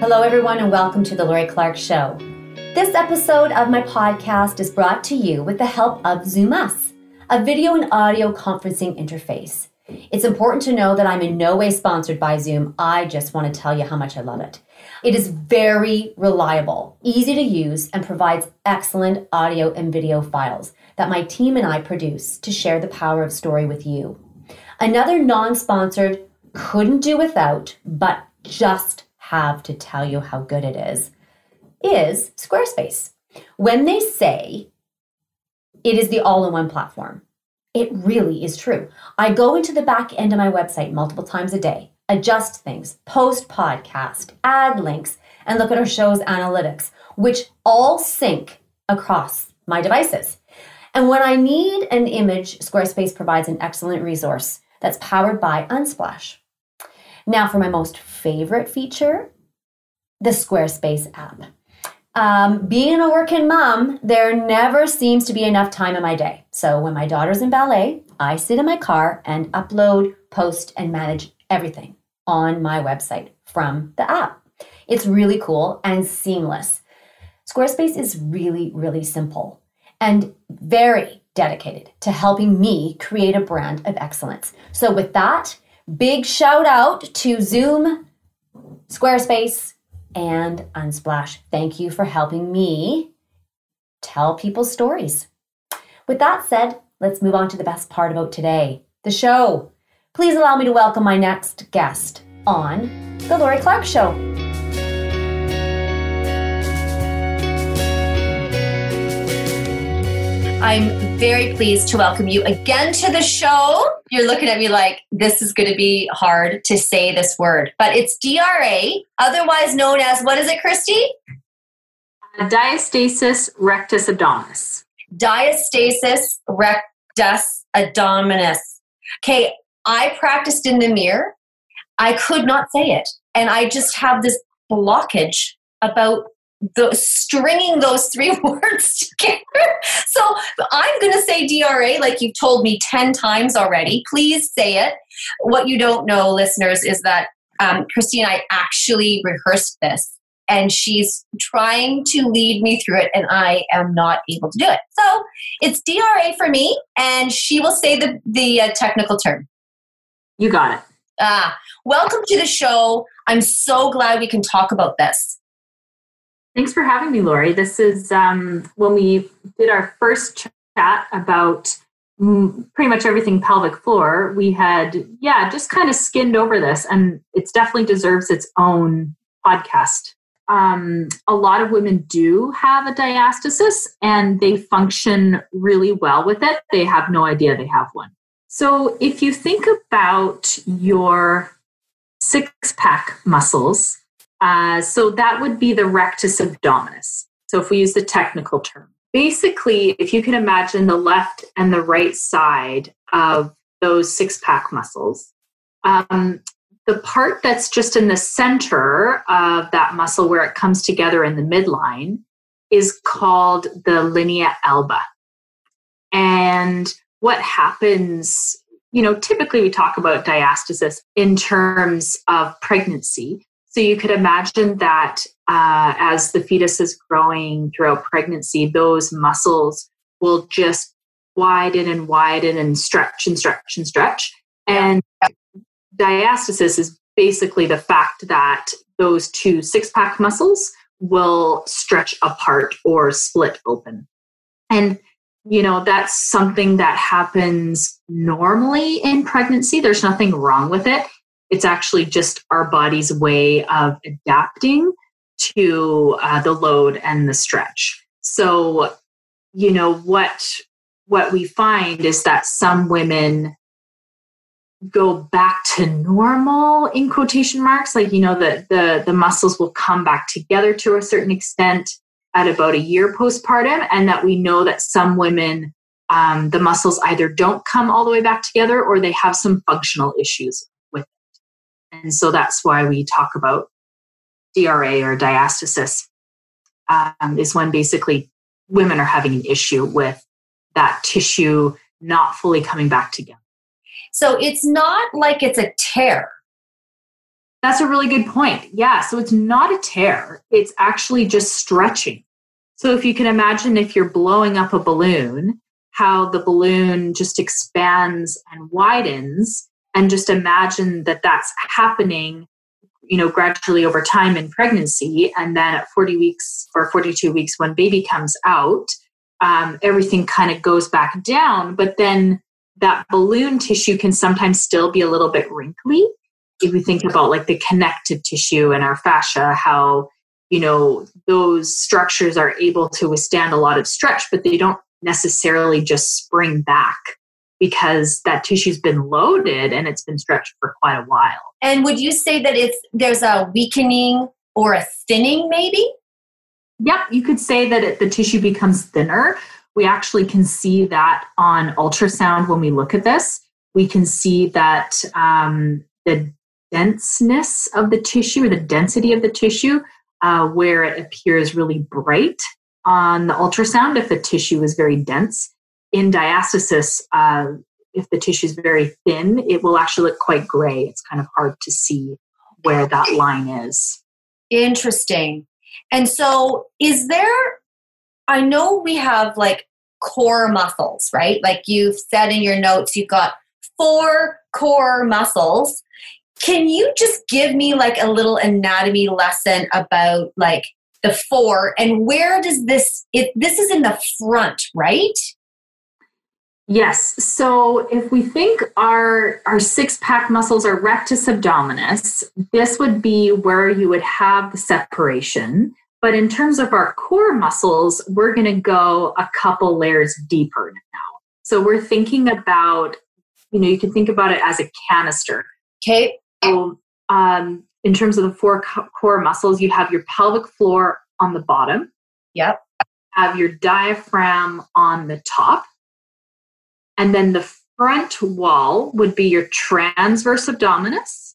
Hello, everyone, and welcome to the Lori Clark Show. This episode of my podcast is brought to you with the help of Zoom Us, a video and audio conferencing interface. It's important to know that I'm in no way sponsored by Zoom. I just want to tell you how much I love it. It is very reliable, easy to use, and provides excellent audio and video files that my team and I produce to share the power of story with you. Another non sponsored, couldn't do without, but just have to tell you how good it is, is Squarespace. When they say it is the all in one platform, it really is true. I go into the back end of my website multiple times a day, adjust things, post podcast, add links, and look at our show's analytics, which all sync across my devices. And when I need an image, Squarespace provides an excellent resource that's powered by Unsplash. Now, for my most favorite feature, the Squarespace app. Um, being a working mom, there never seems to be enough time in my day. So when my daughter's in ballet, I sit in my car and upload, post, and manage everything on my website from the app. It's really cool and seamless. Squarespace is really, really simple and very dedicated to helping me create a brand of excellence. So, with that, big shout out to Zoom, Squarespace, and Unsplash. Thank you for helping me tell people's stories. With that said, let's move on to the best part about today the show. Please allow me to welcome my next guest on The Lori Clark Show. I'm very pleased to welcome you again to the show. You're looking at me like this is going to be hard to say this word, but it's DRA, otherwise known as what is it, Kjersti? Uh, diastasis rectus abdominis. Diastasis rectus abdominis. Okay, I practiced in the mirror. I could not say it. And I just have this blockage about the stringing those three words together. So I'm going to say DRA like you've told me 10 times already. Please say it. What you don't know, listeners, is that um, Kjersti and I actually rehearsed this and she's trying to lead me through it and I am not able to do it. So it's DRA for me and she will say the, the uh, technical term. You got it. Ah, welcome to the show. I'm so glad we can talk about this. Thanks for having me, Lori. This is um, when we did our first chat about pretty much everything pelvic floor. We had, yeah, just kind of skinned over this, and it definitely deserves its own podcast. Um, a lot of women do have a diastasis and they function really well with it. They have no idea they have one. So, if you think about your six pack muscles, uh, so that would be the rectus abdominis. So if we use the technical term, basically, if you can imagine the left and the right side of those six pack muscles, um, the part that's just in the center of that muscle where it comes together in the midline is called the linea alba. And what happens, you know, typically we talk about diastasis in terms of pregnancy, so you could imagine that uh, as the fetus is growing throughout pregnancy, those muscles will just widen and widen and stretch and stretch and stretch. And diastasis is basically the fact that those two six pack muscles will stretch apart or split open. And you know, that's something that happens normally in pregnancy. There's nothing wrong with it. It's actually just our body's way of adapting to uh, the load and the stretch. So, you know what what we find is that some women go back to normal in quotation marks like you know the the the muscles will come back together to a certain extent at about a year postpartum and that we know that some women um, the muscles either don't come all the way back together or they have some functional issues and so that's why we talk about DRA or diastasis, um, is when basically women are having an issue with that tissue not fully coming back together. So it's not like it's a tear. That's a really good point. Yeah. So it's not a tear, it's actually just stretching. So if you can imagine if you're blowing up a balloon, how the balloon just expands and widens, and just imagine that that's happening you know gradually over time in pregnancy and then at 40 weeks or 42 weeks when baby comes out um, everything kind of goes back down but then that balloon tissue can sometimes still be a little bit wrinkly. If we think about like the connective tissue and our fascia how you know those structures are able to withstand a lot of stretch but they don't necessarily just spring back because that tissue's been loaded and it's been stretched for quite a while. And would you say that it's there's a weakening or a thinning maybe? Yep, you could say that it, the tissue becomes thinner. We actually can see that on ultrasound when we look at this. We can see that um, the denseness of the tissue or the density of the tissue, uh, where it appears really bright on the ultrasound if the tissue is very dense in diastasis, uh, if the tissue is very thin, it will actually look quite gray. It's kind of hard to see where that line is. Interesting. And so, is there, I know we have like core muscles, right? Like you've said in your notes, you've got four core muscles. Can you just give me like a little anatomy lesson about like the four and where does this, it, this is in the front, right? Yes. So if we think our our six pack muscles are rectus abdominis, this would be where you would have the separation. But in terms of our core muscles, we're going to go a couple layers deeper now. So we're thinking about, you know, you can think about it as a canister. Okay. So, um, in terms of the four core muscles, you have your pelvic floor on the bottom. Yep. Have your diaphragm on the top and then the front wall would be your transverse abdominis.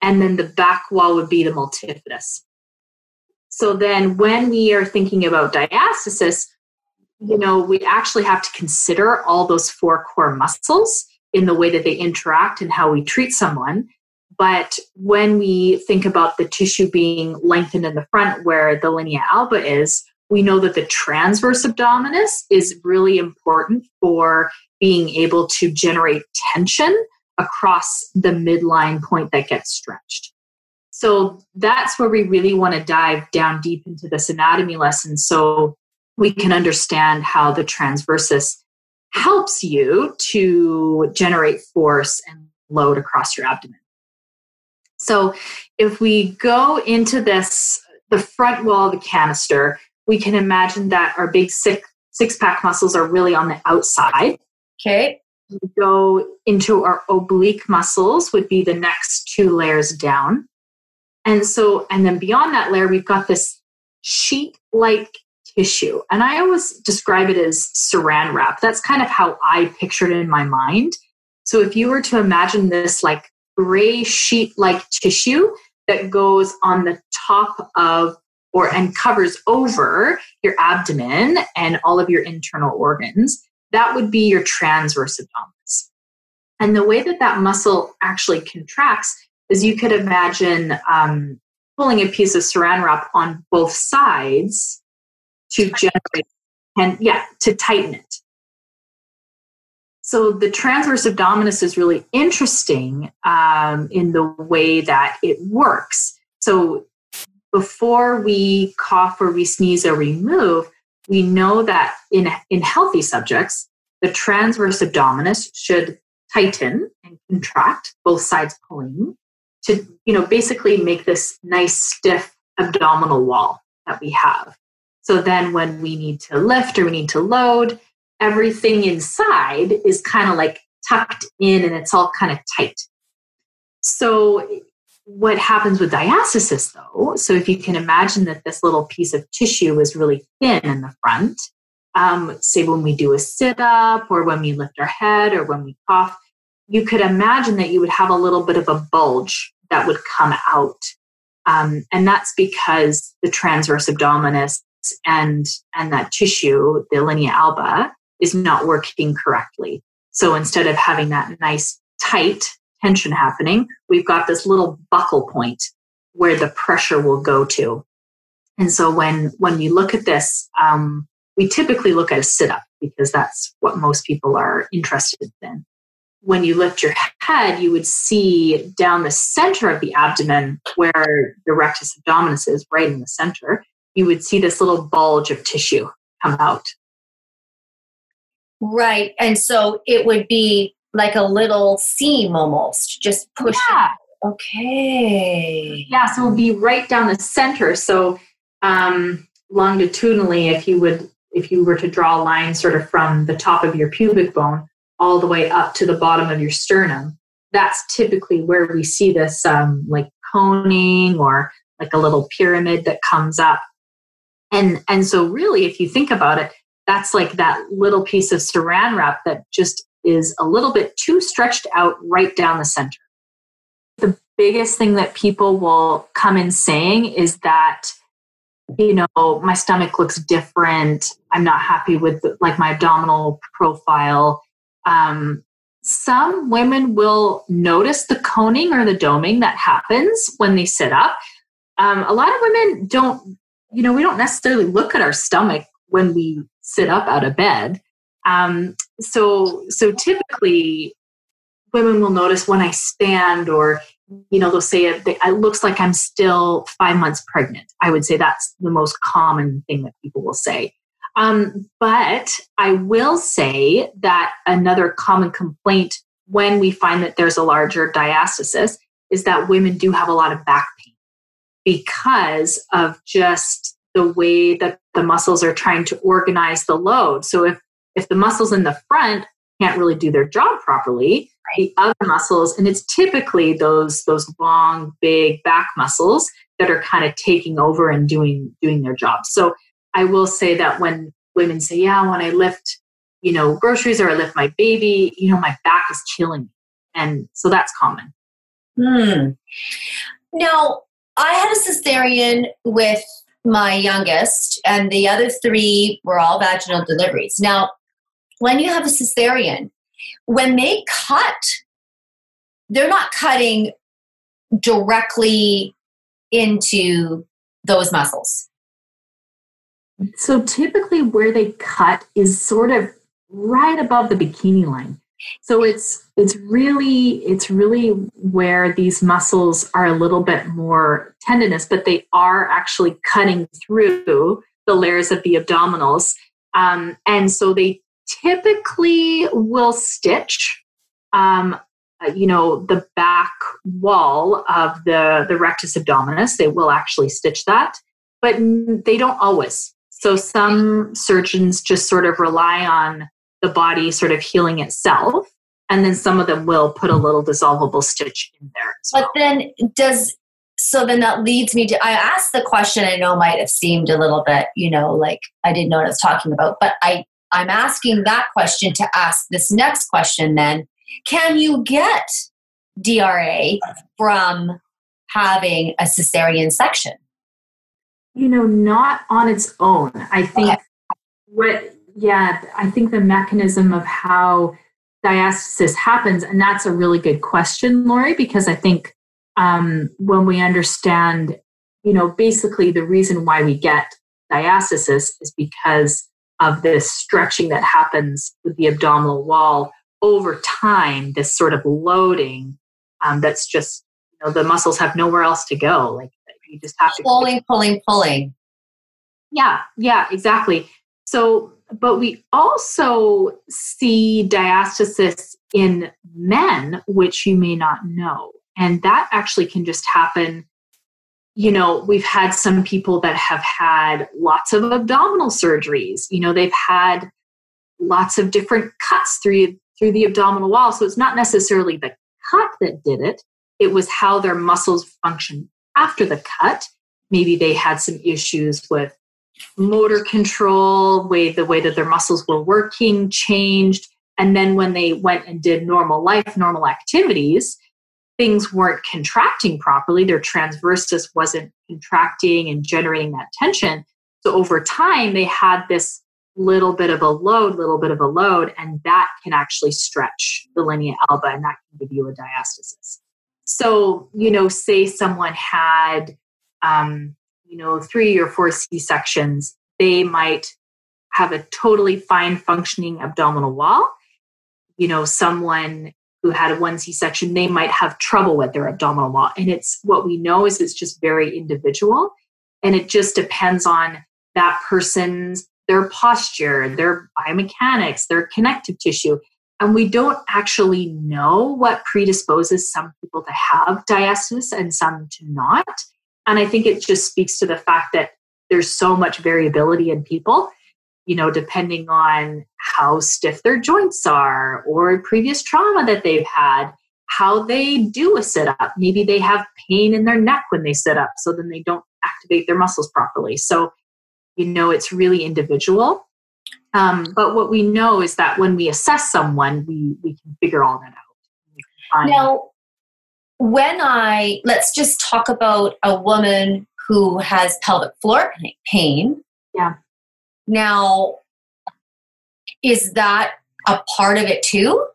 And then the back wall would be the multifidus. So then when we are thinking about diastasis, you know, we actually have to consider all those four core muscles in the way that they interact and how we treat someone. But when we think about the tissue being lengthened in the front where the linea alba is, we know that the transverse abdominis is really important for being able to generate tension across the midline point that gets stretched. So that's where we really want to dive down deep into this anatomy lesson so we can understand how the transversus helps you to generate force and load across your abdomen. So if we go into this, the front wall of the canister, we can imagine that our big six, six pack muscles are really on the outside. Okay. Go into our oblique muscles, would be the next two layers down. And so, and then beyond that layer, we've got this sheet like tissue. And I always describe it as saran wrap. That's kind of how I pictured it in my mind. So if you were to imagine this like gray sheet like tissue that goes on the top of or and covers over your abdomen and all of your internal organs, that would be your transverse abdominis. And the way that that muscle actually contracts is you could imagine um, pulling a piece of saran wrap on both sides to generate and yeah, to tighten it. So the transverse abdominis is really interesting um, in the way that it works. So before we cough or we sneeze or we move, we know that in, in healthy subjects, the transverse abdominis should tighten and contract, both sides pulling, to you know basically make this nice stiff abdominal wall that we have. So then when we need to lift or we need to load, everything inside is kind of like tucked in and it's all kind of tight. So what happens with diastasis though so if you can imagine that this little piece of tissue is really thin in the front um, say when we do a sit up or when we lift our head or when we cough you could imagine that you would have a little bit of a bulge that would come out. Um, and that's because the transverse abdominis and and that tissue the linea alba is not working correctly. So instead of having that nice tight tension happening, we've got this little buckle point where the pressure will go to. And so when when you look at this, um, we typically look at a sit up because that's what most people are interested in. When you lift your head, you would see down the center of the abdomen where the rectus abdominis is, right in the center, you would see this little bulge of tissue come out. Right. And so it would be like a little seam almost, just push. Yeah. Okay. Yeah, so it would be right down the center. So um, longitudinally, if you would, if you were to draw a line sort of from the top of your pubic bone all the way up to the bottom of your sternum, that's typically where we see this um, like coning or like a little pyramid that comes up. And and so really, if you think about it, that's like that little piece of saran wrap that just is a little bit too stretched out right down the center. The biggest thing that people will come in saying is that, you know, my stomach looks different. I'm not happy with like my abdominal profile. Um, some women will notice the coning or the doming that happens when they sit up. Um, a lot of women don't, you know, we don't necessarily look at our stomach when we sit up out of bed. Um, so so typically women will notice when I stand or you know they'll say it, it looks like I'm still five months pregnant. I would say that's the most common thing that people will say. Um, but I will say that another common complaint when we find that there's a larger diastasis is that women do have a lot of back pain because of just the way that the muscles are trying to organize the load. So if if the muscles in the front can't really do their job properly, the other muscles, and it's typically those those long, big back muscles that are kind of taking over and doing doing their job. So I will say that when women say, "Yeah, when I lift, you know, groceries or I lift my baby, you know, my back is killing me," and so that's common. Hmm. Now, I had a cesarean with my youngest, and the other three were all vaginal deliveries. Now, when you have a cesarean, when they cut, they're not cutting directly into those muscles. So typically, where they cut is sort of right above the bikini line. So it's it's really it's really where these muscles are a little bit more tendinous, but they are actually cutting through the layers of the abdominals, um, and so they typically will stitch. Um, uh, you know the back wall of the the rectus abdominis. They will actually stitch that, but they don't always. So some surgeons just sort of rely on the body sort of healing itself. And then some of them will put a little dissolvable stitch in there. But then does so then that leads me to I asked the question I know might have seemed a little bit, you know, like I didn't know what I was talking about, but I I'm asking that question to ask this next question then. Can you get DRA from having a cesarean section? You know, not on its own. I think okay. what yeah, I think the mechanism of how diastasis happens, and that's a really good question, Lori, because I think um, when we understand, you know, basically the reason why we get diastasis is because of this stretching that happens with the abdominal wall over time, this sort of loading um, that's just, you know, the muscles have nowhere else to go. Like you just have to pulling, pulling, pulling. Yeah, yeah, exactly. So but we also see diastasis in men, which you may not know. And that actually can just happen. You know, we've had some people that have had lots of abdominal surgeries. You know, they've had lots of different cuts through through the abdominal wall. So it's not necessarily the cut that did it. It was how their muscles function after the cut. Maybe they had some issues with motor control, way the way that their muscles were working changed. And then when they went and did normal life, normal activities, things weren't contracting properly. Their transversus wasn't contracting and generating that tension. So over time, they had this little bit of a load, little bit of a load, and that can actually stretch the linea alba and that can give you a diastasis. So, you know, say someone had, um, you know, three or four C sections, they might have a totally fine functioning abdominal wall. You know, someone who had a one C section, they might have trouble with their abdominal wall. And it's what we know is it's just very individual. And it just depends on that person's their posture, their biomechanics, their connective tissue. And we don't actually know what predisposes some people to have diastasis and some to not. And I think it just speaks to the fact that there's so much variability in people, you know, depending on how stiff their joints are or previous trauma that they've had, how they do a sit up. Maybe they have pain in their neck when they sit up, so then they don't activate their muscles properly. So you know it's really individual um, but what we know is that when we assess someone we we can figure all that out now when i let's just talk about a woman who has pelvic floor pain yeah now is that a part of it too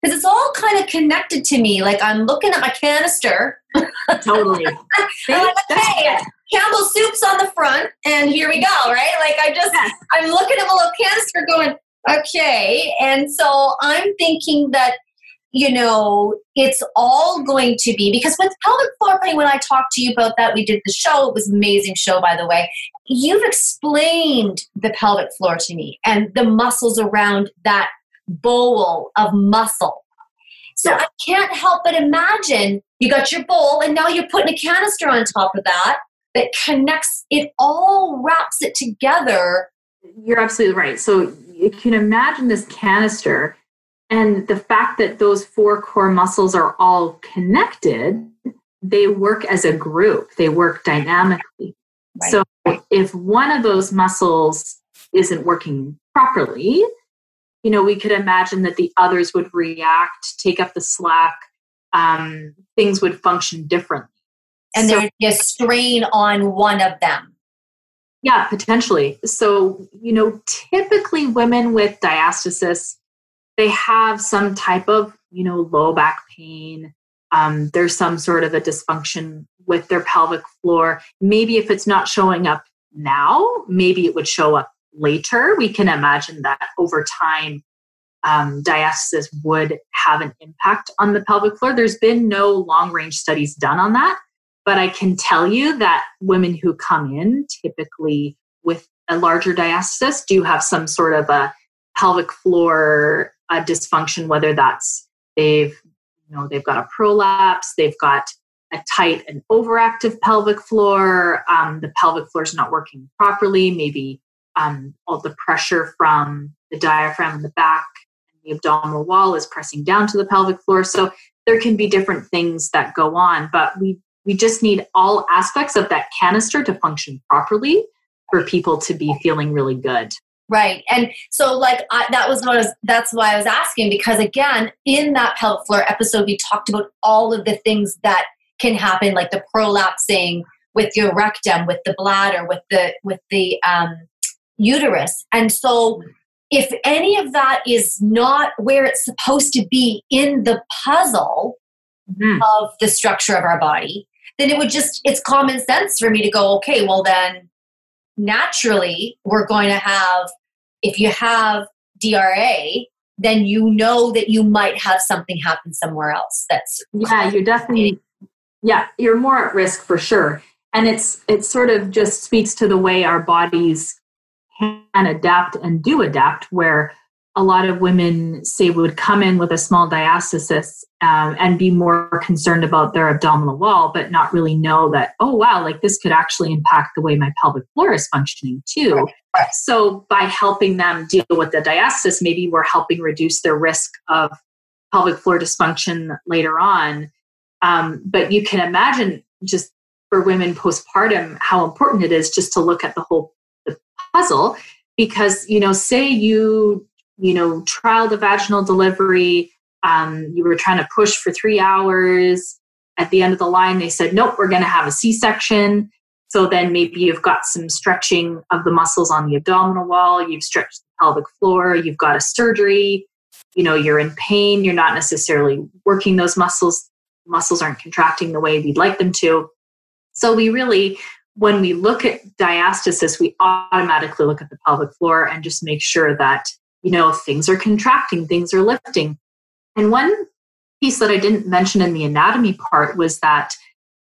because it's all kind of connected to me like i'm looking at my canister totally like, okay, Campbell soup's on the front, and here we go, right? Like I just, yes. I'm looking at a little canister going, okay. And so I'm thinking that, you know, it's all going to be because with pelvic floor pain, when I talked to you about that, we did the show. It was an amazing show, by the way. You've explained the pelvic floor to me and the muscles around that bowl of muscle. So I can't help but imagine you got your bowl and now you're putting a canister on top of that that connects it all wraps it together you're absolutely right so you can imagine this canister and the fact that those four core muscles are all connected they work as a group they work dynamically right. so if one of those muscles isn't working properly you know we could imagine that the others would react take up the slack um, things would function differently and so, there'd be a strain on one of them. Yeah, potentially. So, you know, typically women with diastasis, they have some type of, you know, low back pain. Um, there's some sort of a dysfunction with their pelvic floor. Maybe if it's not showing up now, maybe it would show up later. We can imagine that over time, um, diastasis would have an impact on the pelvic floor. There's been no long range studies done on that. But I can tell you that women who come in typically with a larger diastasis do have some sort of a pelvic floor uh, dysfunction, whether that's they've you know they've got a prolapse, they've got a tight and overactive pelvic floor, um, the pelvic floor is not working properly, maybe um, all the pressure from the diaphragm in the back and the abdominal wall is pressing down to the pelvic floor. So there can be different things that go on, but we we just need all aspects of that canister to function properly for people to be feeling really good. Right. And so like I, that was what I was that's why I was asking because again, in that pelvic floor episode we talked about all of the things that can happen like the prolapsing with your rectum, with the bladder, with the with the um, uterus. And so if any of that is not where it's supposed to be in the puzzle mm-hmm. of the structure of our body, then it would just, it's common sense for me to go, okay, well, then naturally we're going to have, if you have DRA, then you know that you might have something happen somewhere else. That's yeah, you're definitely yeah, you're more at risk for sure. And it's it sort of just speaks to the way our bodies can adapt and do adapt, where a lot of women say would come in with a small diastasis um, and be more concerned about their abdominal wall, but not really know that, oh, wow, like this could actually impact the way my pelvic floor is functioning too. Right. Right. So, by helping them deal with the diastasis, maybe we're helping reduce their risk of pelvic floor dysfunction later on. Um, but you can imagine just for women postpartum how important it is just to look at the whole puzzle because you know say you you know, trial a vaginal delivery. Um, you were trying to push for three hours. At the end of the line, they said, nope, we're going to have a C section. So then maybe you've got some stretching of the muscles on the abdominal wall, you've stretched the pelvic floor, you've got a surgery, you know, you're in pain, you're not necessarily working those muscles, muscles aren't contracting the way we'd like them to. So we really when we look at diastasis, we automatically look at the pelvic floor and just make sure that, you know, things are contracting, things are lifting. And one piece that I didn't mention in the anatomy part was that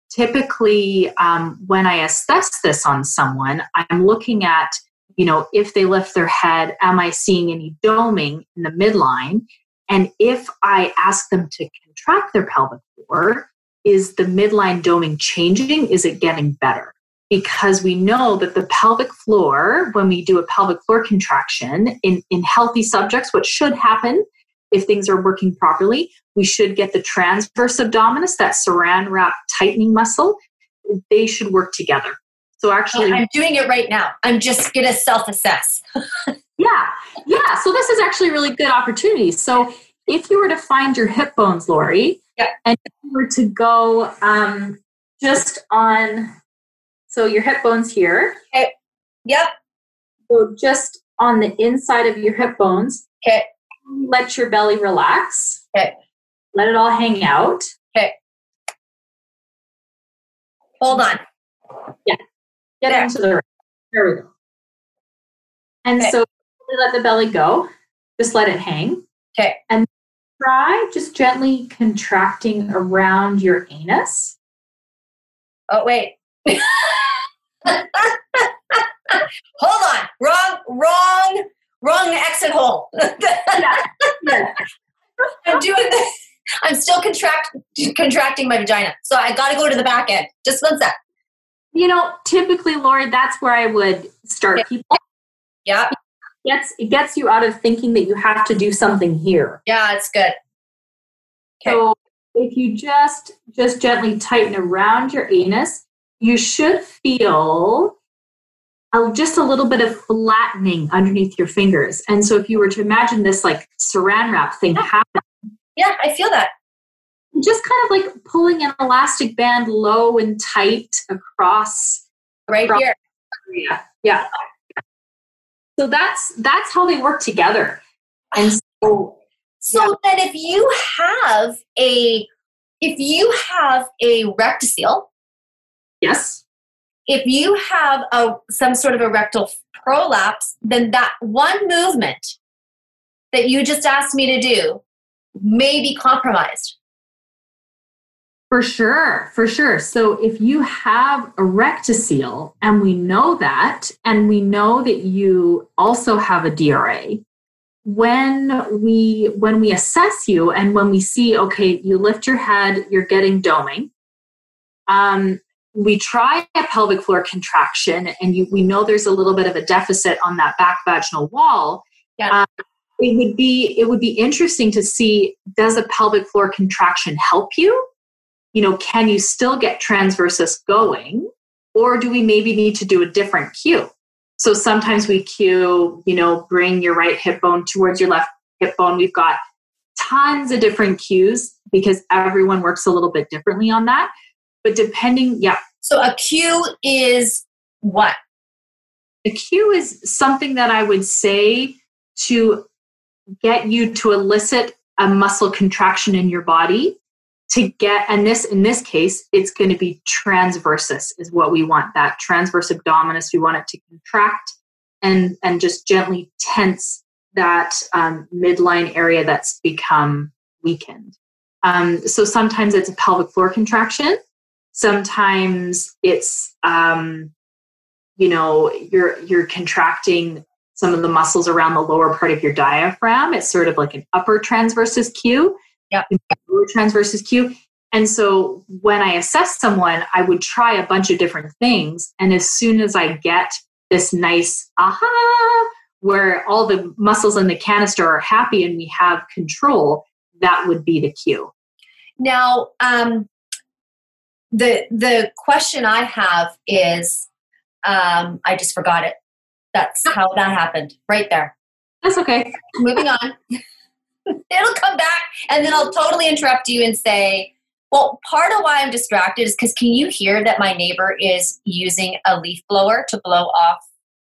typically um, when I assess this on someone, I'm looking at, you know, if they lift their head, am I seeing any doming in the midline? And if I ask them to contract their pelvic floor, is the midline doming changing? Is it getting better? Because we know that the pelvic floor, when we do a pelvic floor contraction in, in healthy subjects, what should happen if things are working properly, we should get the transverse abdominis, that saran wrap tightening muscle. They should work together. So actually, I'm doing it right now. I'm just going to self assess. yeah. Yeah. So this is actually a really good opportunity. So if you were to find your hip bones, Lori, yeah. and you were to go um, just on so your hip bones here. Okay. Yep. So just on the inside of your hip bones. Okay. Let your belly relax. Okay. Let it all hang out. Okay. Hold on. Yeah. Get there. into the right. There we go. And okay. so let the belly go. Just let it hang. Okay. And try just gently contracting around your anus. Oh, wait. Hold on. Wrong, wrong, wrong exit hole. yeah. Yeah. I'm doing this. I'm still contract contracting my vagina. So I gotta go to the back end. Just one sec. You know, typically, Laura, that's where I would start people. Yeah. It gets it gets you out of thinking that you have to do something here. Yeah, it's good. Okay. So if you just just gently tighten around your anus, you should feel a, just a little bit of flattening underneath your fingers. And so if you were to imagine this like saran wrap thing happen. Yeah, I feel that. Just kind of like pulling an elastic band low and tight across right across here. Yeah. Yeah. So that's that's how they work together. And so so yeah. then if you have a if you have a rectocele Yes. If you have a some sort of a rectal prolapse, then that one movement that you just asked me to do may be compromised. For sure, for sure. So if you have a rectocele, and we know that, and we know that you also have a DRA, when we when we assess you and when we see, okay, you lift your head, you're getting doming, um, we try a pelvic floor contraction and you, we know there's a little bit of a deficit on that back vaginal wall. Yeah. Um, it would be it would be interesting to see does a pelvic floor contraction help you? You know can you still get transversus going or do we maybe need to do a different cue? So sometimes we cue you know bring your right hip bone towards your left hip bone. We've got tons of different cues because everyone works a little bit differently on that but depending, yeah. So a cue is what? A cue is something that I would say to get you to elicit a muscle contraction in your body to get and this in this case it's going to be transversus is what we want that transverse abdominis we want it to contract and and just gently tense that um, midline area that's become weakened um, so sometimes it's a pelvic floor contraction sometimes it's um, you know you're you're contracting some of the muscles around the lower part of your diaphragm. It's sort of like an upper transversus cue yeah lower transversus cue and so when i assess someone i would try a bunch of different things. And as soon as i get this nice aha where all the muscles in the canister are happy and we have control that would be the cue now um, the the question I have is um, I just forgot it. That's how that happened. Right there. That's okay. Moving on. It'll come back and then I'll totally interrupt you and say, Well, part of why I'm distracted is because can you hear that my neighbor is using a leaf blower to blow off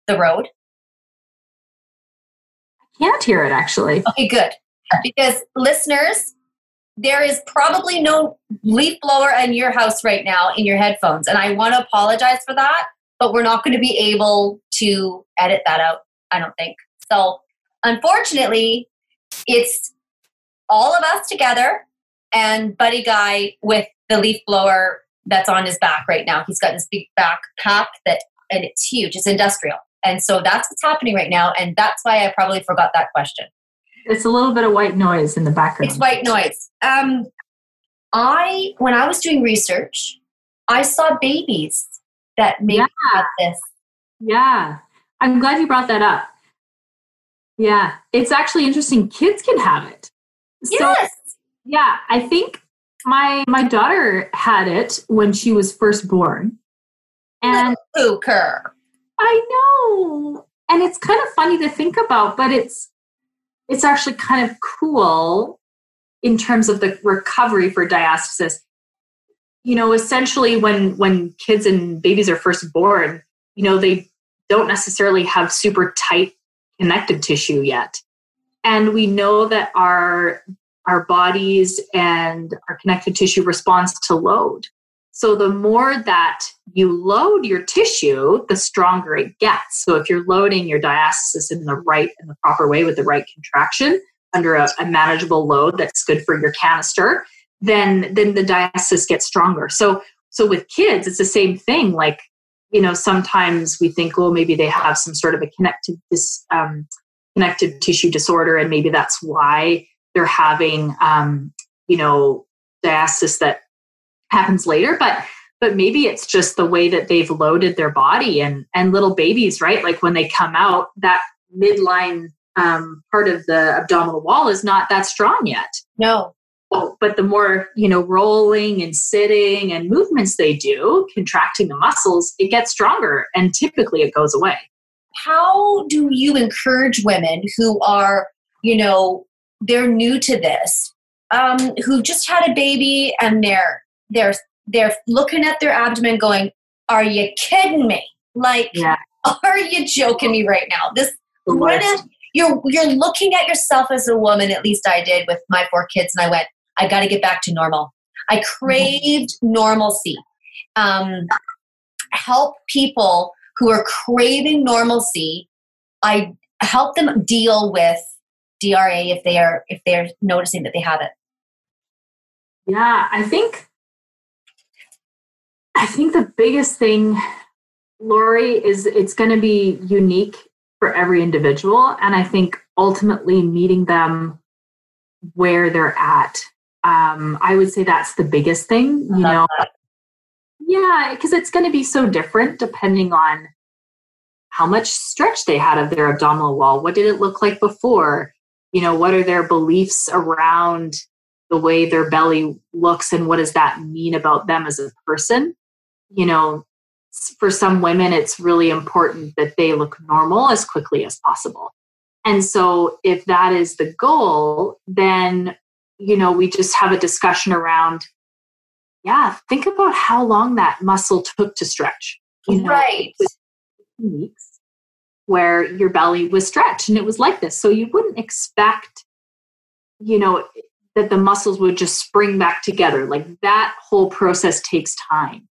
the road? I can't hear it actually. Okay, good. Because listeners, there is probably no leaf blower in your house right now in your headphones. And I want to apologize for that, but we're not going to be able to edit that out, I don't think. So, unfortunately, it's all of us together and Buddy Guy with the leaf blower that's on his back right now. He's got this big backpack that, and it's huge. It's industrial, and so that's what's happening right now. And that's why I probably forgot that question. It's a little bit of white noise in the background. It's white noise. Um, I when I was doing research, I saw babies that maybe yeah. had this. Yeah, I'm glad you brought that up. Yeah, it's actually interesting. Kids can have it. So, yes. Yeah, I think my my daughter had it when she was first born. And Booker. I know. And it's kind of funny to think about, but it's it's actually kind of cool in terms of the recovery for diastasis. You know, essentially when when kids and babies are first born, you know, they don't necessarily have super tight connective tissue yet. And we know that our our bodies and our connective tissue responds to load. So the more that you load your tissue, the stronger it gets. So if you're loading your diastasis in the right and the proper way with the right contraction under a, a manageable load that's good for your canister, then then the diastasis gets stronger. So so with kids, it's the same thing. Like you know, sometimes we think, well, maybe they have some sort of a connective this um, connective tissue disorder, and maybe that's why they're having um, you know diastasis that happens later but but maybe it's just the way that they've loaded their body and and little babies right? Like when they come out that midline um, part of the abdominal wall is not that strong yet. No. But the more you know rolling and sitting and movements they do contracting the muscles it gets stronger and typically it goes away. How do you encourage women who are you know they're new to this, um, who just had a baby and they're they're they're looking at their abdomen going, Are you kidding me? Like, yeah. are you joking me right now? This what is you're you're looking at yourself as a woman, at least I did with my four kids, and I went, I gotta get back to normal. I craved mm-hmm. normalcy. Um, help people who are craving normalcy. I help them deal with DRA if they are if they're noticing that they have it? Yeah, I think I think the biggest thing, Lori, is it's going to be unique for every individual, and I think ultimately meeting them where they're at. Um, I would say that's the biggest thing. You know, that. yeah, because it's going to be so different depending on how much stretch they had of their abdominal wall. What did it look like before? you know what are their beliefs around the way their belly looks and what does that mean about them as a person you know for some women it's really important that they look normal as quickly as possible and so if that is the goal then you know we just have a discussion around yeah think about how long that muscle took to stretch you know, right weeks where your belly was stretched and it was like this. So you wouldn't expect, you know, that the muscles would just spring back together. Like that whole process takes time.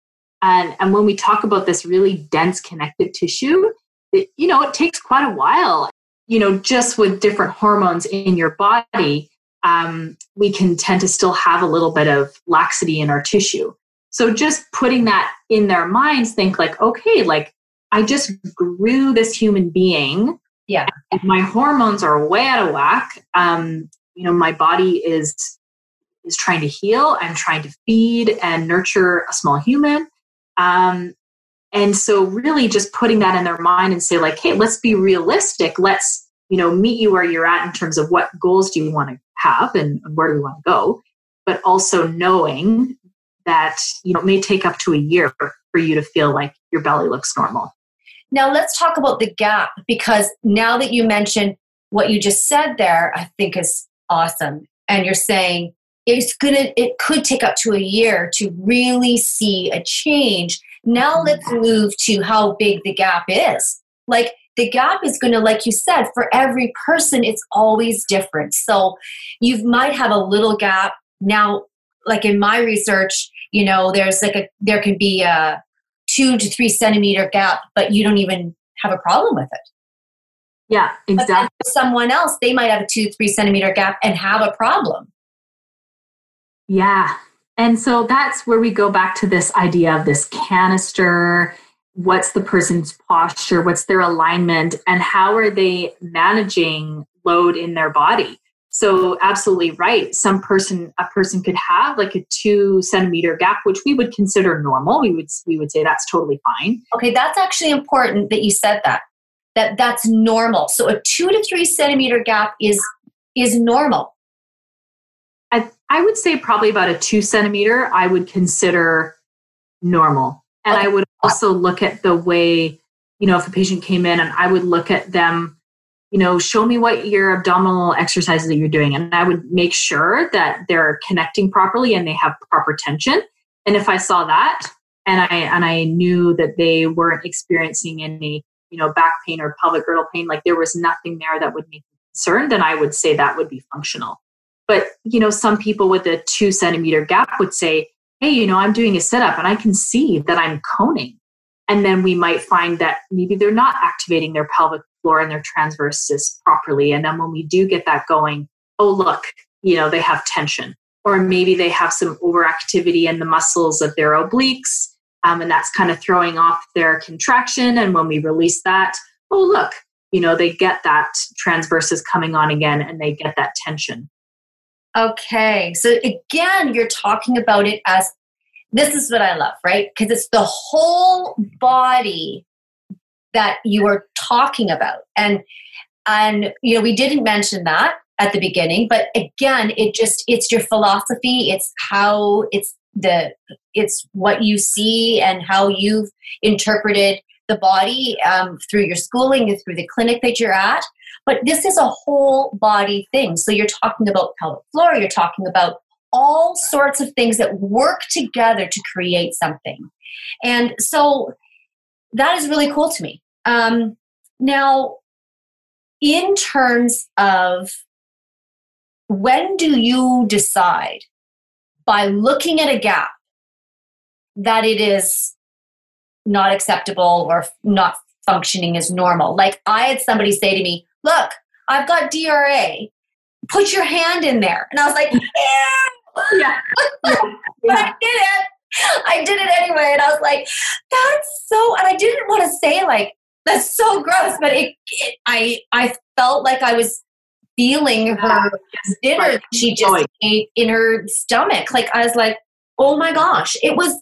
And, and when we talk about this really dense connective tissue, it, you know, it takes quite a while. You know, just with different hormones in your body, um, we can tend to still have a little bit of laxity in our tissue. So just putting that in their minds, think like, okay, like I just grew this human being. Yeah. My hormones are way out of whack. Um, you know, my body is is trying to heal. I'm trying to feed and nurture a small human. Um, and so really just putting that in their mind and say, like, hey, let's be realistic. Let's, you know, meet you where you're at in terms of what goals do you want to have and, where do we want to go. But also knowing that, you know, it may take up to a year for you to feel like your belly looks normal. Now, let's talk about the gap because now that you mentioned what you just said there, I think is awesome. And you're saying it's gonna it could take up to a year to really see a change. Now Mm-hmm. let's move to how big the gap is. Like the gap is going to like you said for every person it's always different. So you might have a little gap. Now like in my research you know there's like a there can be a two to three centimeter gap but you don't even have a problem with it. Yeah, exactly. for someone else they might have a two three centimeter gap and have a problem Yeah. And so that's where we go back to this idea of this canister. What's the person's posture? What's their alignment? And how are they managing load in their body? So absolutely right. Some person, a person could have like a two centimeter gap, which we would consider normal. We would we would say that's totally fine. Okay, that's actually important that you said that. That that's normal. So a two to three centimeter gap is is normal. I, would say probably about a two centimeter, I would consider normal. And Okay. I would also look at the way, you know, if a patient came in and I would look at them, you know, show me what your abdominal exercises that you're doing. And I would make sure that they're connecting properly and they have proper tension. And if I saw that and I and I knew that they weren't experiencing any, you know, back pain or pelvic girdle pain, like there was nothing there that would make me concerned, then I would say that would be functional. But you know, some people with a two centimeter gap would say, "Hey, you know, I'm doing a sit up and I can see that I'm coning." And then we might find that maybe they're not activating their pelvic floor and their transversus properly. And then when we do get that going, oh look, you know, they have tension, or maybe they have some overactivity in the muscles of their obliques, um, and that's kind of throwing off their contraction. And when we release that, oh look, you know, they get that transversus coming on again, and they get that tension. Okay. So again, you're talking about it as this is what I love, right? Because it's the whole body that you are talking about. And and you know, we didn't mention that at the beginning, but again, it just it's your philosophy, it's how it's the it's what you see and how you've interpreted the body um, through your schooling and through the clinic that you're at but this is a whole body thing. So you're talking about pelvic floor, you're talking about all sorts of things that work together to create something. And so that is really cool to me. Um, now, in terms of when do you decide by looking at a gap that it is not acceptable or not functioning as normal? Like I had somebody say to me, look, I've got DRA. Put your hand in there. And I was like, yeah. Yeah. but I did it. I did it anyway. And I was like, that's so, and I didn't want to say like, that's so gross, but it, it I, I felt like I was feeling her dinner she just ate in her stomach. Like I was like, oh my gosh, it was,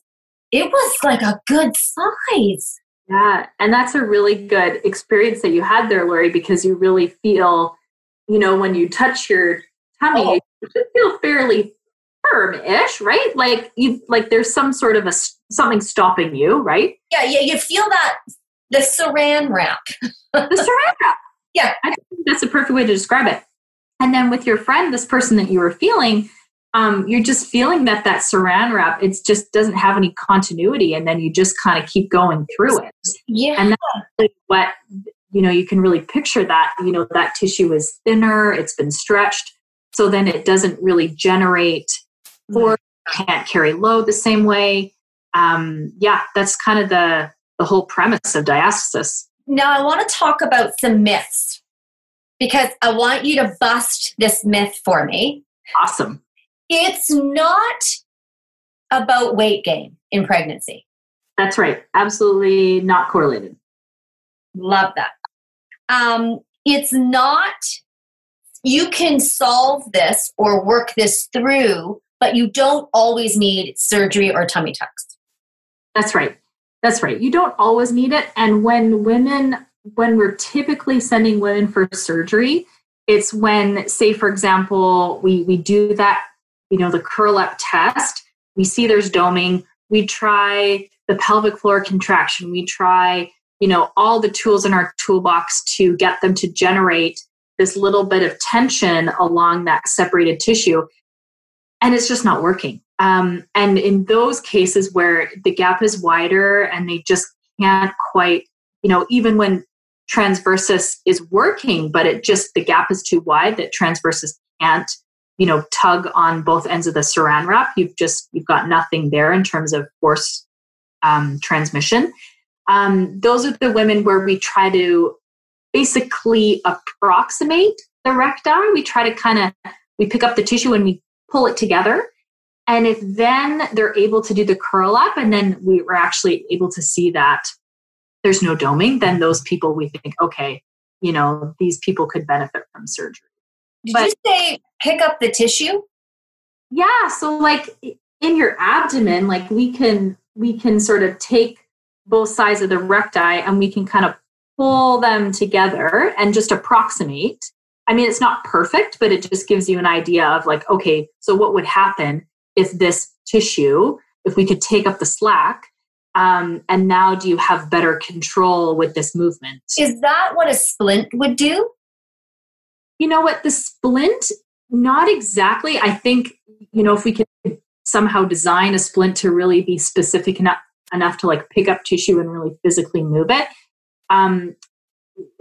it was like a good size. Yeah, and that's a really good experience that you had there, Lori, because you really feel, you know, when you touch your tummy, Oh. you feel fairly firm-ish, right? Like you, like there's some sort of a something stopping you, right? Yeah, yeah, you feel that the saran wrap. The saran wrap. Yeah. I think that's a perfect way to describe it. And then with your friend, this person that you were feeling, um, you're just feeling that that saran wrap, it just doesn't have any continuity, and then you just kind of keep going through it. Yeah. And that's really what you know you can really picture that you know that tissue is thinner it's been stretched so then it doesn't really generate force can't carry load the same way um, yeah that's kind of the the whole premise of diastasis Now, I want to talk about some myths because I want you to bust this myth for me. awesome It's not about weight gain in pregnancy. that's right absolutely not correlated Love that. Um, it's not, you can solve this or work this through, but you don't always need surgery or tummy tucks. That's right. That's right. You don't always need it. And when women, when we're typically sending women for surgery, it's when, say, for example, we, we do that, you know, the curl up test, we see there's doming, we try the pelvic floor contraction, we try, you know, all the tools in our toolbox to get them to generate this little bit of tension along that separated tissue. and it's just not working. Um, and in those cases where the gap is wider and they just can't quite, you know, even when transversus is working, but it just the gap is too wide that transversus can't, you know, tug on both ends of the saran wrap. You've just you've got nothing there in terms of force um, transmission. Um, those are the women where we try to basically approximate the recti. We try to kind of we pick up the tissue and we pull it together. And if then they're able to do the curl up, and then we were actually able to see that there's no doming, then those people we think, okay, you know, these people could benefit from surgery. Did but, you say pick up the tissue? Yeah. So like in your abdomen, like we can we can sort of take both sides of the recti and we can kind of pull them together and just approximate. I mean, it's not perfect, but it just gives you an idea of like, okay, so what would happen if this tissue, if we could take up the slack, um, and now do you have better control with this movement? Is that what a splint would do? You know what? The splint, not exactly. I think, you know, if we could somehow design a splint to really be specific enough, enough to like pick up tissue and really physically move it, um,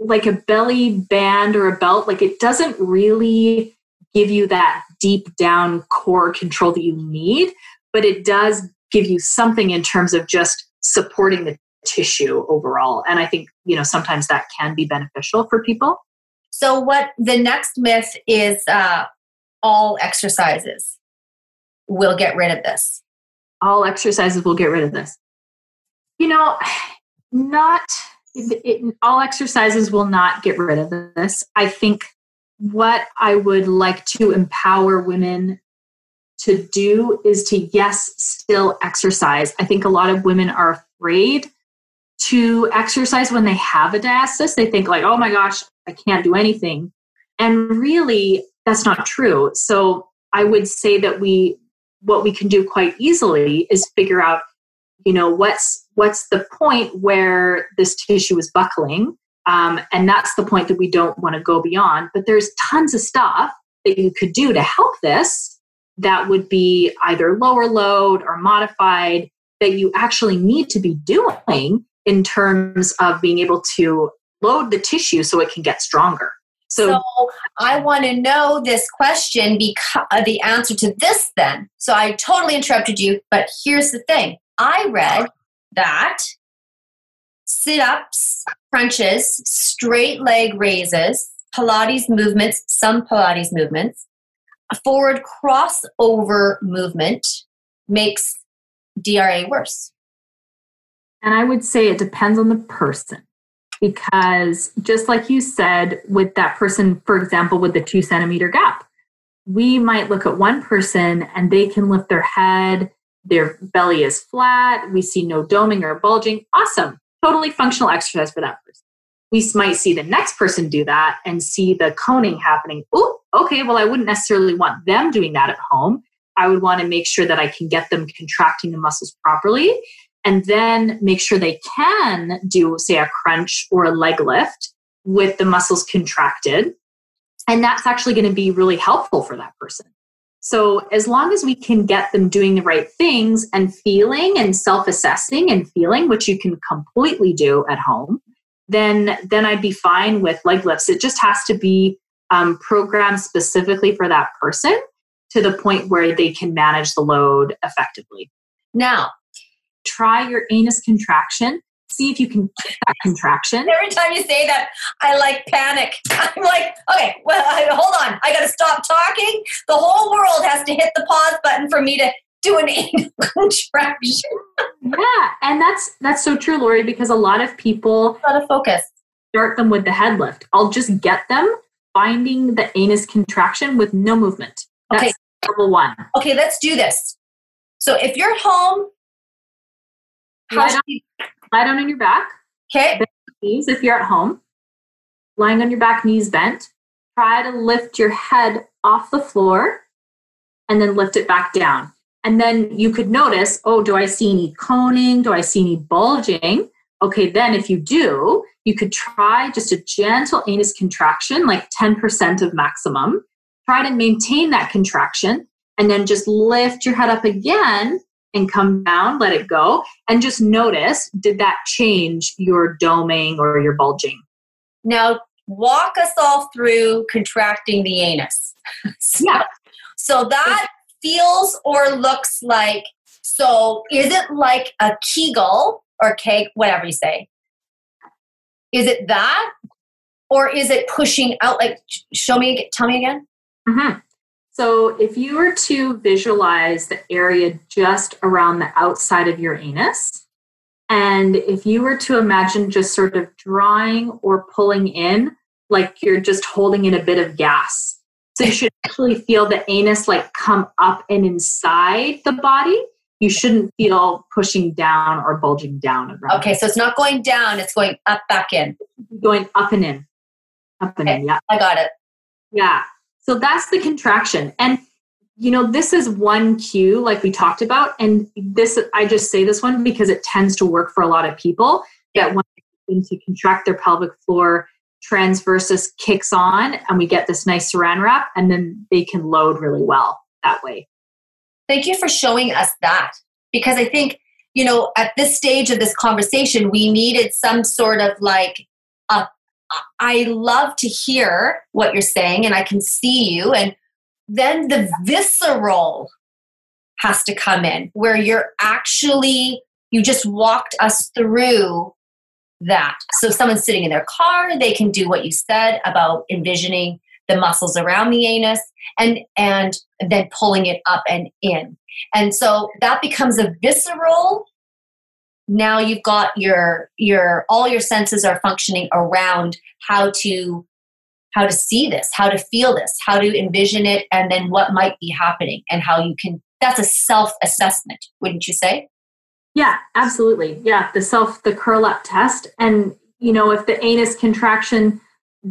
like a belly band or a belt, like it doesn't really give you that deep down core control that you need, but it does give you something in terms of just supporting the tissue overall. And I think, you know, sometimes that can be beneficial for people. So, what the next myth is uh, all exercises will get rid of this. All exercises will get rid of this. You know, not it, it, all exercises will not get rid of this. I think what I would like to empower women to do is to, yes, still exercise. I think a lot of women are afraid to exercise when they have a diastasis. They think, like, oh my gosh, I can't do anything. And really, that's not true. So I would say that we, what we can do quite easily is figure out, you know, what's what's the point where this tissue is buckling, um, and that's the point that we don't want to go beyond. But there's tons of stuff that you could do to help this that would be either lower load or modified that you actually need to be doing in terms of being able to load the tissue so it can get stronger. So, so I want to know this question because uh, the answer to this then. So I totally interrupted you, but here's the thing. I read that sit-ups, crunches, straight leg raises, Pilates movements, some Pilates movements, a forward crossover movement makes DRA worse? And I would say it depends on the person because just like you said, with that person, for example, with the two centimeter gap, we might look at one person and they can lift their head, their belly is flat, we see no doming or bulging. Awesome. Totally functional exercise for that person we might see the next person do that and see the coning happening. Oh, okay, well, I wouldn't necessarily want them doing that at home. I would want to make sure that I can get them contracting the muscles properly and then make sure they can do, say, a crunch or a leg lift with the muscles contracted. And that's actually going to be really helpful for that person. So, as long as we can get them doing the right things and feeling and self assessing and feeling, which you can completely do at home, then then I'd be fine with leg lifts. It just has to be um, programmed specifically for that person to the point where they can manage the load effectively. Now, try your anus contraction. See if you can get that contraction. Every time you say that, I like panic. I'm like, okay, well, I, hold on. I got to stop talking. The whole world has to hit the pause button for me to do an anal contraction. yeah, and that's that's so true, Lori, because a lot of people out of focus start them with the head lift. I'll just get them finding the anus contraction with no movement. That's okay. level one. Okay, let's do this. So if you're at home, lie down, lie down on your back. Okay. Knees if you're at home. Lying on your back, knees bent. Try to lift your head off the floor and then lift it back down. And then you could notice, oh, do I see any coning? Do I see any bulging? Okay, then if you do, you could try just a gentle anus contraction, like 10% of maximum. Try to maintain that contraction. and then just lift your head up again and come down, let it go, and just notice did that change your doming or your bulging? Now, walk us all through contracting the anus. so, yeah. So that feels or looks like so is it like a kegel or cake, whatever you say? Is it that? Or is it pushing out? Like, show me, tell me again. Mm-hmm. So, if you were to visualize the area just around the outside of your anus, and if you were to imagine just sort of drawing or pulling in, like you're just holding in a bit of gas. So, you should actually feel the anus like come up and inside the body. You shouldn't feel pushing down or bulging down. Around. Okay, so it's not going down, it's going up back in. Going up and in. Up and okay, in, yeah. I got it. Yeah. So that's the contraction. And you know, this is one cue, like we talked about, and this I just say this one because it tends to work for a lot of people that when to contract their pelvic floor, transversus kicks on, and we get this nice saran wrap, and then they can load really well that way. Thank you for showing us that because I think you know at this stage of this conversation we needed some sort of like I love to hear what you're saying and I can see you. And then the visceral has to come in where you're actually, you just walked us through that. So if someone's sitting in their car, they can do what you said about envisioning the muscles around the anus and and then pulling it up and in. And so that becomes a visceral now you've got your your all your senses are functioning around how to how to see this how to feel this how to envision it and then what might be happening and how you can that's a self assessment wouldn't you say? Yeah absolutely. Yeah the self the curl up test. And you know if the anus contraction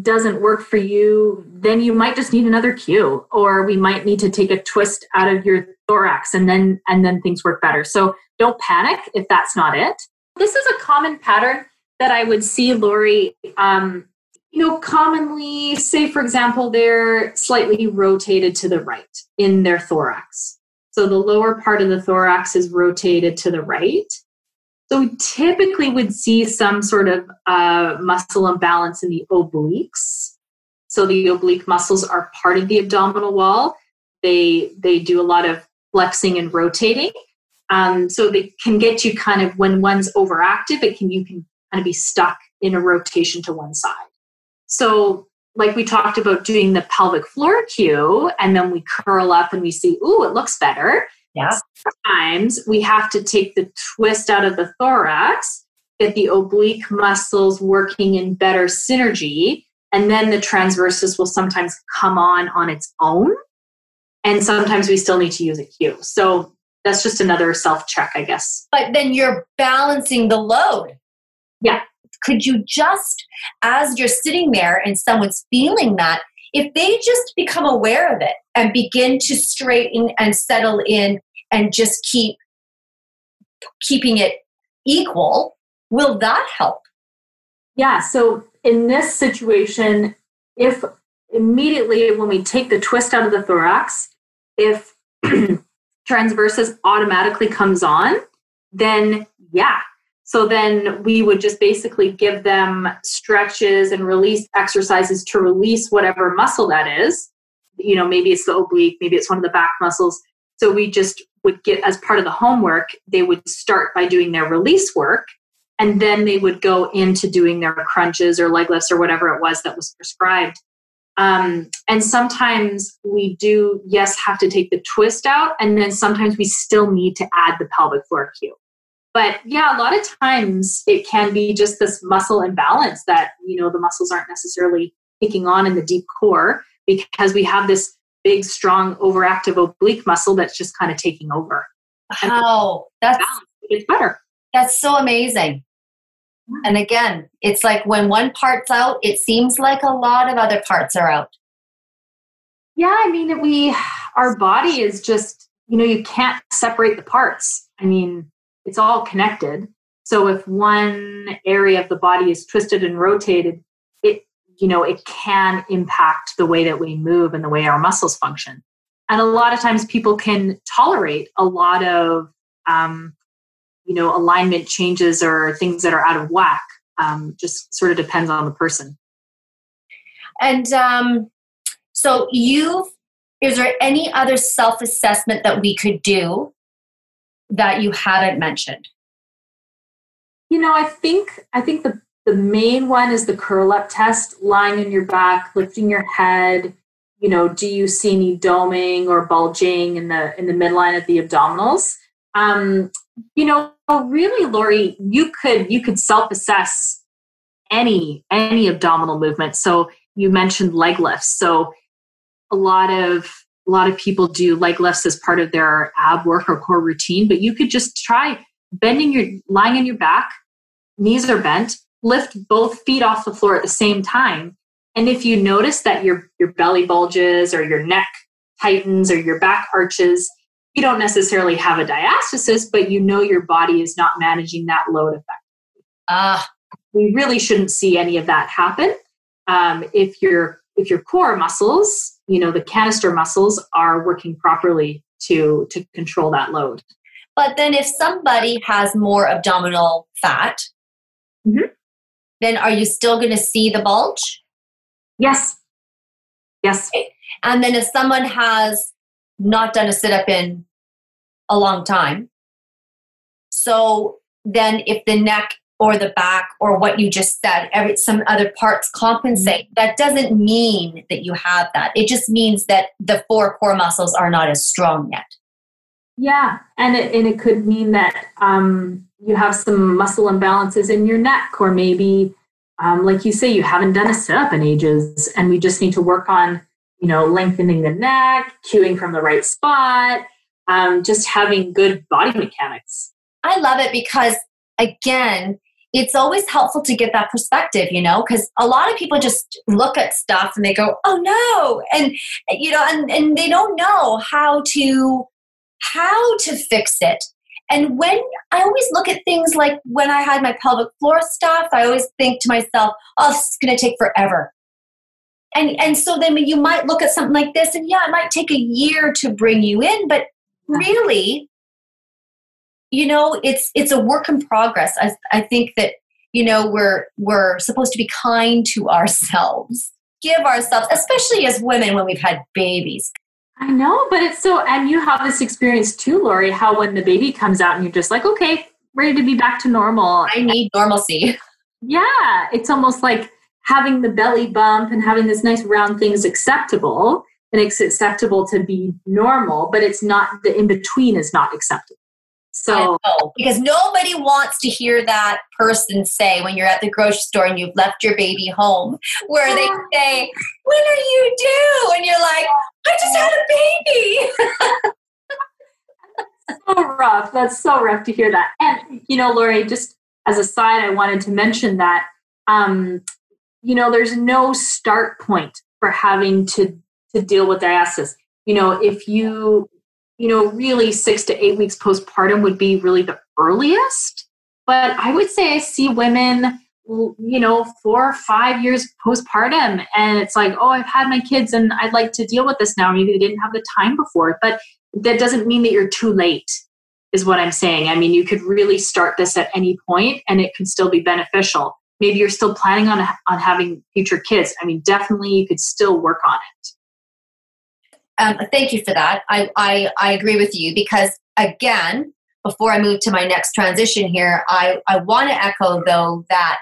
doesn't work for you, then you might just need another cue, or we might need to take a twist out of your thorax, and then and then things work better. So don't panic if that's not it. This is a common pattern that I would see, Lori. Um, you know, commonly, say for example, they're slightly rotated to the right in their thorax. So the lower part of the thorax is rotated to the right. So we typically would see some sort of uh, muscle imbalance in the obliques. So the oblique muscles are part of the abdominal wall. They they do a lot of flexing and rotating. Um, so they can get you kind of when one's overactive, it can you can kind of be stuck in a rotation to one side. So like we talked about doing the pelvic floor cue, and then we curl up and we see, ooh, it looks better. Yeah. Sometimes we have to take the twist out of the thorax, get the oblique muscles working in better synergy, and then the transversus will sometimes come on on its own. And sometimes we still need to use a cue. So that's just another self check, I guess. But then you're balancing the load. Yeah. Could you just, as you're sitting there and someone's feeling that, if they just become aware of it and begin to straighten and settle in and just keep keeping it equal, will that help? Yeah, so in this situation, if immediately when we take the twist out of the thorax, if transversus automatically comes on, then yeah, so then we would just basically give them stretches and release exercises to release whatever muscle that is. You know, maybe it's the oblique, maybe it's one of the back muscles. So we just would get, as part of the homework, they would start by doing their release work. And then they would go into doing their crunches or leg lifts or whatever it was that was prescribed. Um, and sometimes we do, yes, have to take the twist out. And then sometimes we still need to add the pelvic floor cue. But yeah, a lot of times it can be just this muscle imbalance that, you know, the muscles aren't necessarily picking on in the deep core because we have this big, strong, overactive oblique muscle that's just kind of taking over. Wow, that's it's better. That's so amazing. And again, it's like when one part's out, it seems like a lot of other parts are out. Yeah, I mean, we our body is just you know you can't separate the parts. I mean, it's all connected. So if one area of the body is twisted and rotated, you know it can impact the way that we move and the way our muscles function. and a lot of times people can tolerate a lot of um, you know alignment changes or things that are out of whack um, just sort of depends on the person and um, so you is there any other self-assessment that we could do that you haven't mentioned you know i think i think the the main one is the curl up test lying on your back lifting your head. You know do you see any doming or bulging in the in the midline of the abdominals? Um, you know really lori you could you could self-assess any any abdominal movement. So you mentioned leg lifts. So a lot of a lot of people do leg lifts as part of their ab work or core routine but you could just try bending your lying on your back knees are bent lift both feet off the floor at the same time. And if you notice that your your belly bulges or your neck tightens or your back arches you don't necessarily have a diastasis but you know your body is not managing that load effectively. Ah we really shouldn't see any of that happen. Um, if your if your core muscles you know the canister muscles are working properly to to control that load. But then if somebody has more abdominal fat mm-hmm. Then are you still going to see the bulge? Yes. Yes. And then if someone has not done a sit up in a long time so then if the neck or the back or what you just said every some other parts compensate that doesn't mean that you have that. It just means that the four core muscles are not as strong yet. Yeah and it, and it could mean that um, you have some muscle imbalances in your neck or maybe um, like you say you haven't done a sit-up in ages and we just need to work on you know lengthening the neck cueing from the right spot um, just having good body mechanics i love it because again it's always helpful to get that perspective, you know, because a lot of people just look at stuff and they go, "Oh no," and you know, and and they don't know how to how to fix it. And when I always look at things like when I had my pelvic floor stuff, I always think to myself, "Oh, this is going to take forever." And and so then you might look at something like this, and yeah, it might take a year to bring you in, but really you know it's it's a work in progress i, I think that you know we're we're supposed to be kind to ourselves give ourselves especially as women when we've had babies i know but it's so and you have this experience too lori how when the baby comes out and you're just like okay ready to be back to normal. I need normalcy. Yeah it's almost like having the belly bump and having this nice round thing is acceptable and it's acceptable to be normal but it's not the in between is not acceptable so, because nobody wants to hear that person say when you're at the grocery store and you've left your baby home, where they say, When are you due? And you're like, I just had a baby. so rough. That's so rough to hear that. And, you know, Lori, just as a side, I wanted to mention that, um, you know, there's no start point for having to, to deal with diastasis. You know, if you you know, really six to eight weeks postpartum would be really the earliest. But I would say I see women, you know, four or five years postpartum, and it's like, oh, I've had my kids and I'd like to deal with this now. Maybe they didn't have the time before, but that doesn't mean that you're too late, is what I'm saying. I mean, you could really start this at any point and it could still be beneficial. Maybe you're still planning on, on having future kids. I mean, definitely you could still work on it. Um, thank you for that. I, I, I agree with you because, again, before I move to my next transition here, I, I want to echo, though, that,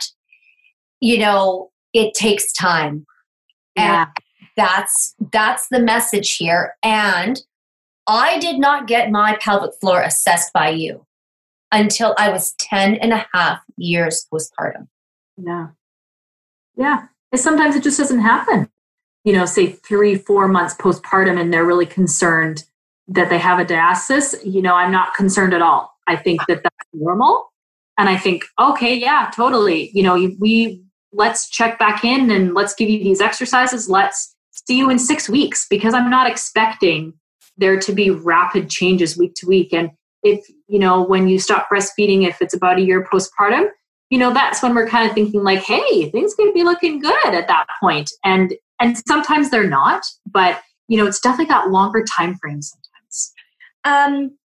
you know, it takes time. Yeah. And that's that's the message here. And I did not get my pelvic floor assessed by you until I was 10 and a half years postpartum. Yeah. Yeah. And sometimes it just doesn't happen you know, say three, four months postpartum and they're really concerned that they have a diastasis, you know, I'm not concerned at all. I think that that's normal. And I think, okay, yeah, totally. You know, we let's check back in and let's give you these exercises. Let's see you in six weeks because I'm not expecting there to be rapid changes week to week. And if, you know, when you stop breastfeeding, if it's about a year postpartum, you know, that's when we're kind of thinking like, hey, things could be looking good at that point. And and sometimes they're not but you know, it's definitely got longer time frames sometimes. Um,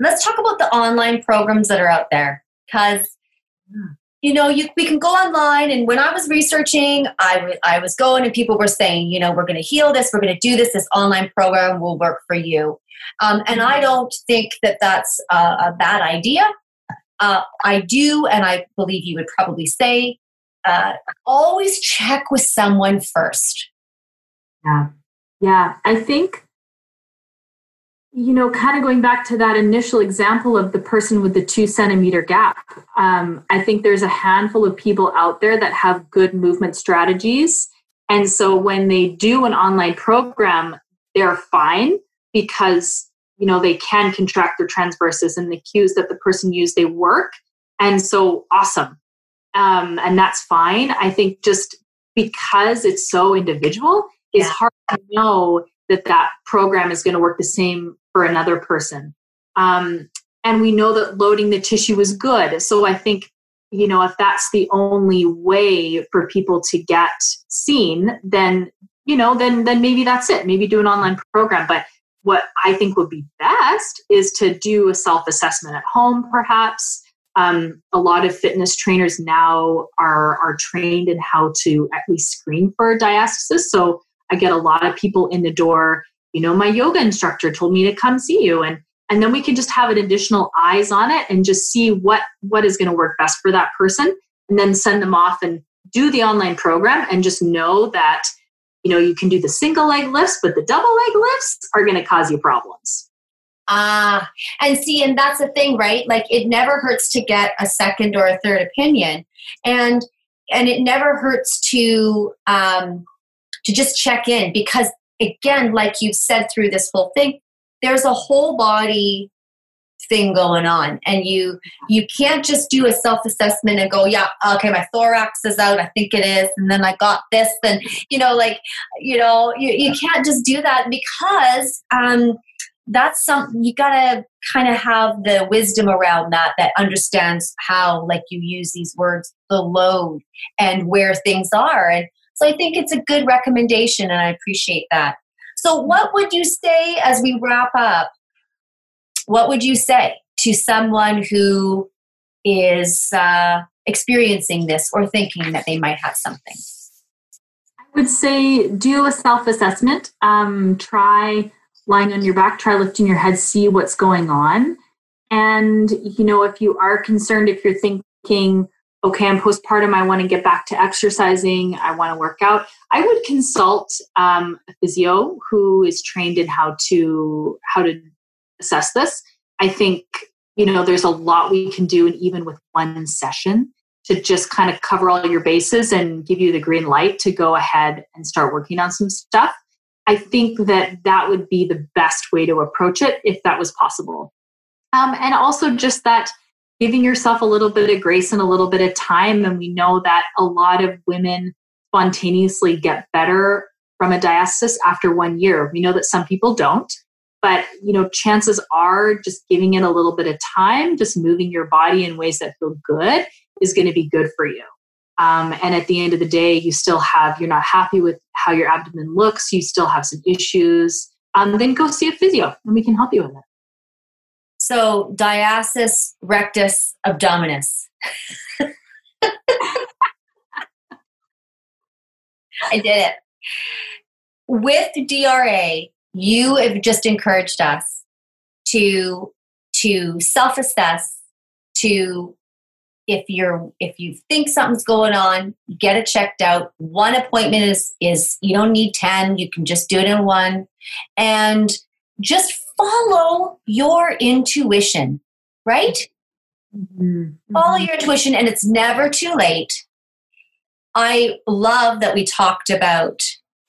let's talk about the online programs that are out there because you know you we can go online and when i was researching I, I was going and people were saying you know we're going to heal this we're going to do this this online program will work for you um, and i don't think that that's a, a bad idea uh, i do and i believe you would probably say uh, always check with someone first yeah yeah i think you know, kind of going back to that initial example of the person with the two centimeter gap, um, I think there's a handful of people out there that have good movement strategies. And so when they do an online program, they're fine because, you know, they can contract their transversus and the cues that the person used, they work. And so awesome. Um, and that's fine. I think just because it's so individual, it's hard to know that that program is going to work the same for another person. Um, and we know that loading the tissue is good. So I think, you know, if that's the only way for people to get seen, then, you know, then then maybe that's it. Maybe do an online program. But what I think would be best is to do a self-assessment at home, perhaps. Um, a lot of fitness trainers now are are trained in how to at least screen for diastasis. So I get a lot of people in the door you know my yoga instructor told me to come see you and and then we can just have an additional eyes on it and just see what what is going to work best for that person and then send them off and do the online program and just know that you know you can do the single leg lifts but the double leg lifts are going to cause you problems. Ah uh, and see and that's the thing right? Like it never hurts to get a second or a third opinion. And and it never hurts to um to just check in because again, like you've said through this whole thing, there's a whole body thing going on and you you can't just do a self-assessment and go yeah okay my thorax is out i think it is and then i got this and you know like you know you, you can't just do that because um that's something you gotta kind of have the wisdom around that that understands how like you use these words the load and where things are and so I think it's a good recommendation and I appreciate that. So, what would you say as we wrap up? What would you say to someone who is uh, experiencing this or thinking that they might have something? I would say do a self assessment. Um, try lying on your back, try lifting your head, see what's going on. And, you know, if you are concerned, if you're thinking, okay, I'm postpartum, I want to get back to exercising, I want to work out, I would consult um, a physio who is trained in how to how to assess this. I think you know there's a lot we can do, and even with one session to just kind of cover all your bases and give you the green light to go ahead and start working on some stuff. I think that that would be the best way to approach it if that was possible. Um, and also just that giving yourself a little bit of grace and a little bit of time. And we know that a lot of women spontaneously get better from a diastasis after one year. We know that some people don't, but you know, chances are just giving it a little bit of time, just moving your body in ways that feel good is going to be good for you. Um, and at the end of the day, you still have, you're not happy with how your abdomen looks, you still have some issues, um, then go see a physio and we can help you with it. So diastasis rectus abdominis. I did it. With DRA, you have just encouraged us to to self-assess to if you're if you think something's going on get it checked out one appointment is is you don't need 10 you can just do it in one and just follow your intuition, right? Mm-hmm. Follow your intuition, and it's never too late. I love that we talked about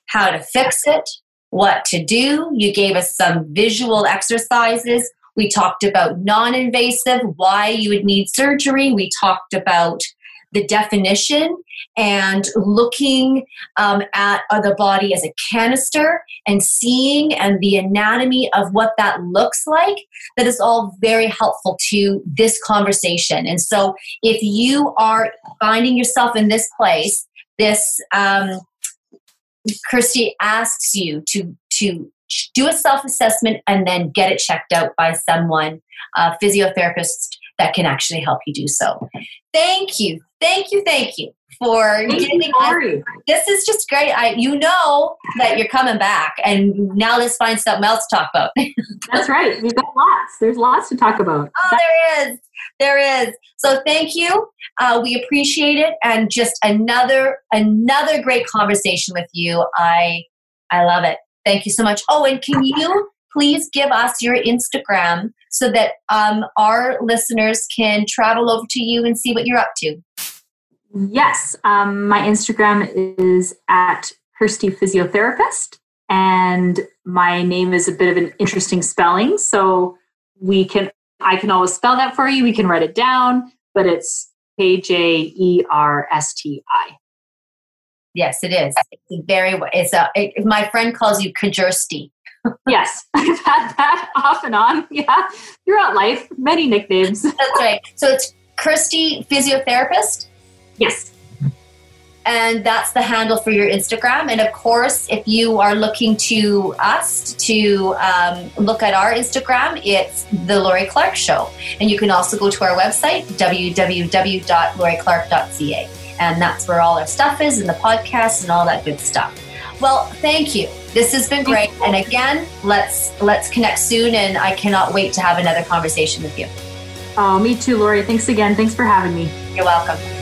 how to fix it, what to do. You gave us some visual exercises. We talked about non invasive, why you would need surgery. We talked about the definition and looking um, at the body as a canister and seeing and the anatomy of what that looks like that is all very helpful to this conversation and so if you are finding yourself in this place this um, Kjersti asks you to to do a self assessment and then get it checked out by someone, a physiotherapist that can actually help you do so. Thank you, thank you, thank you for Thank giving you, us. This is just great. I, you know that you're coming back, and now let's find something else to talk about. That's right. We've got lots. There's lots to talk about. Oh, there is. There is. So thank you. Uh, we appreciate it, and just another another great conversation with you. I I love it. Thank you so much. Oh, and can you please give us your Instagram so that um, our listeners can travel over to you and see what you're up to? Yes, um, my Instagram is at Kjersti Physiotherapist, and my name is a bit of an interesting spelling. So we can, I can always spell that for you. We can write it down, but it's K J E R S T I. Yes, it is. It's very. It's a. It, my friend calls you Kajursty. Yes, I've had that off and on. Yeah, throughout life, many nicknames. That's right. So it's Kjersti Physiotherapist. Yes, and that's the handle for your Instagram. And of course, if you are looking to us to um, look at our Instagram, it's the Lori Clark Show, and you can also go to our website www.loriclark.ca, and that's where all our stuff is, and the podcast, and all that good stuff. Well, thank you. This has been great, and again, let's let's connect soon. And I cannot wait to have another conversation with you. Oh, me too, Lori. Thanks again. Thanks for having me. You're welcome.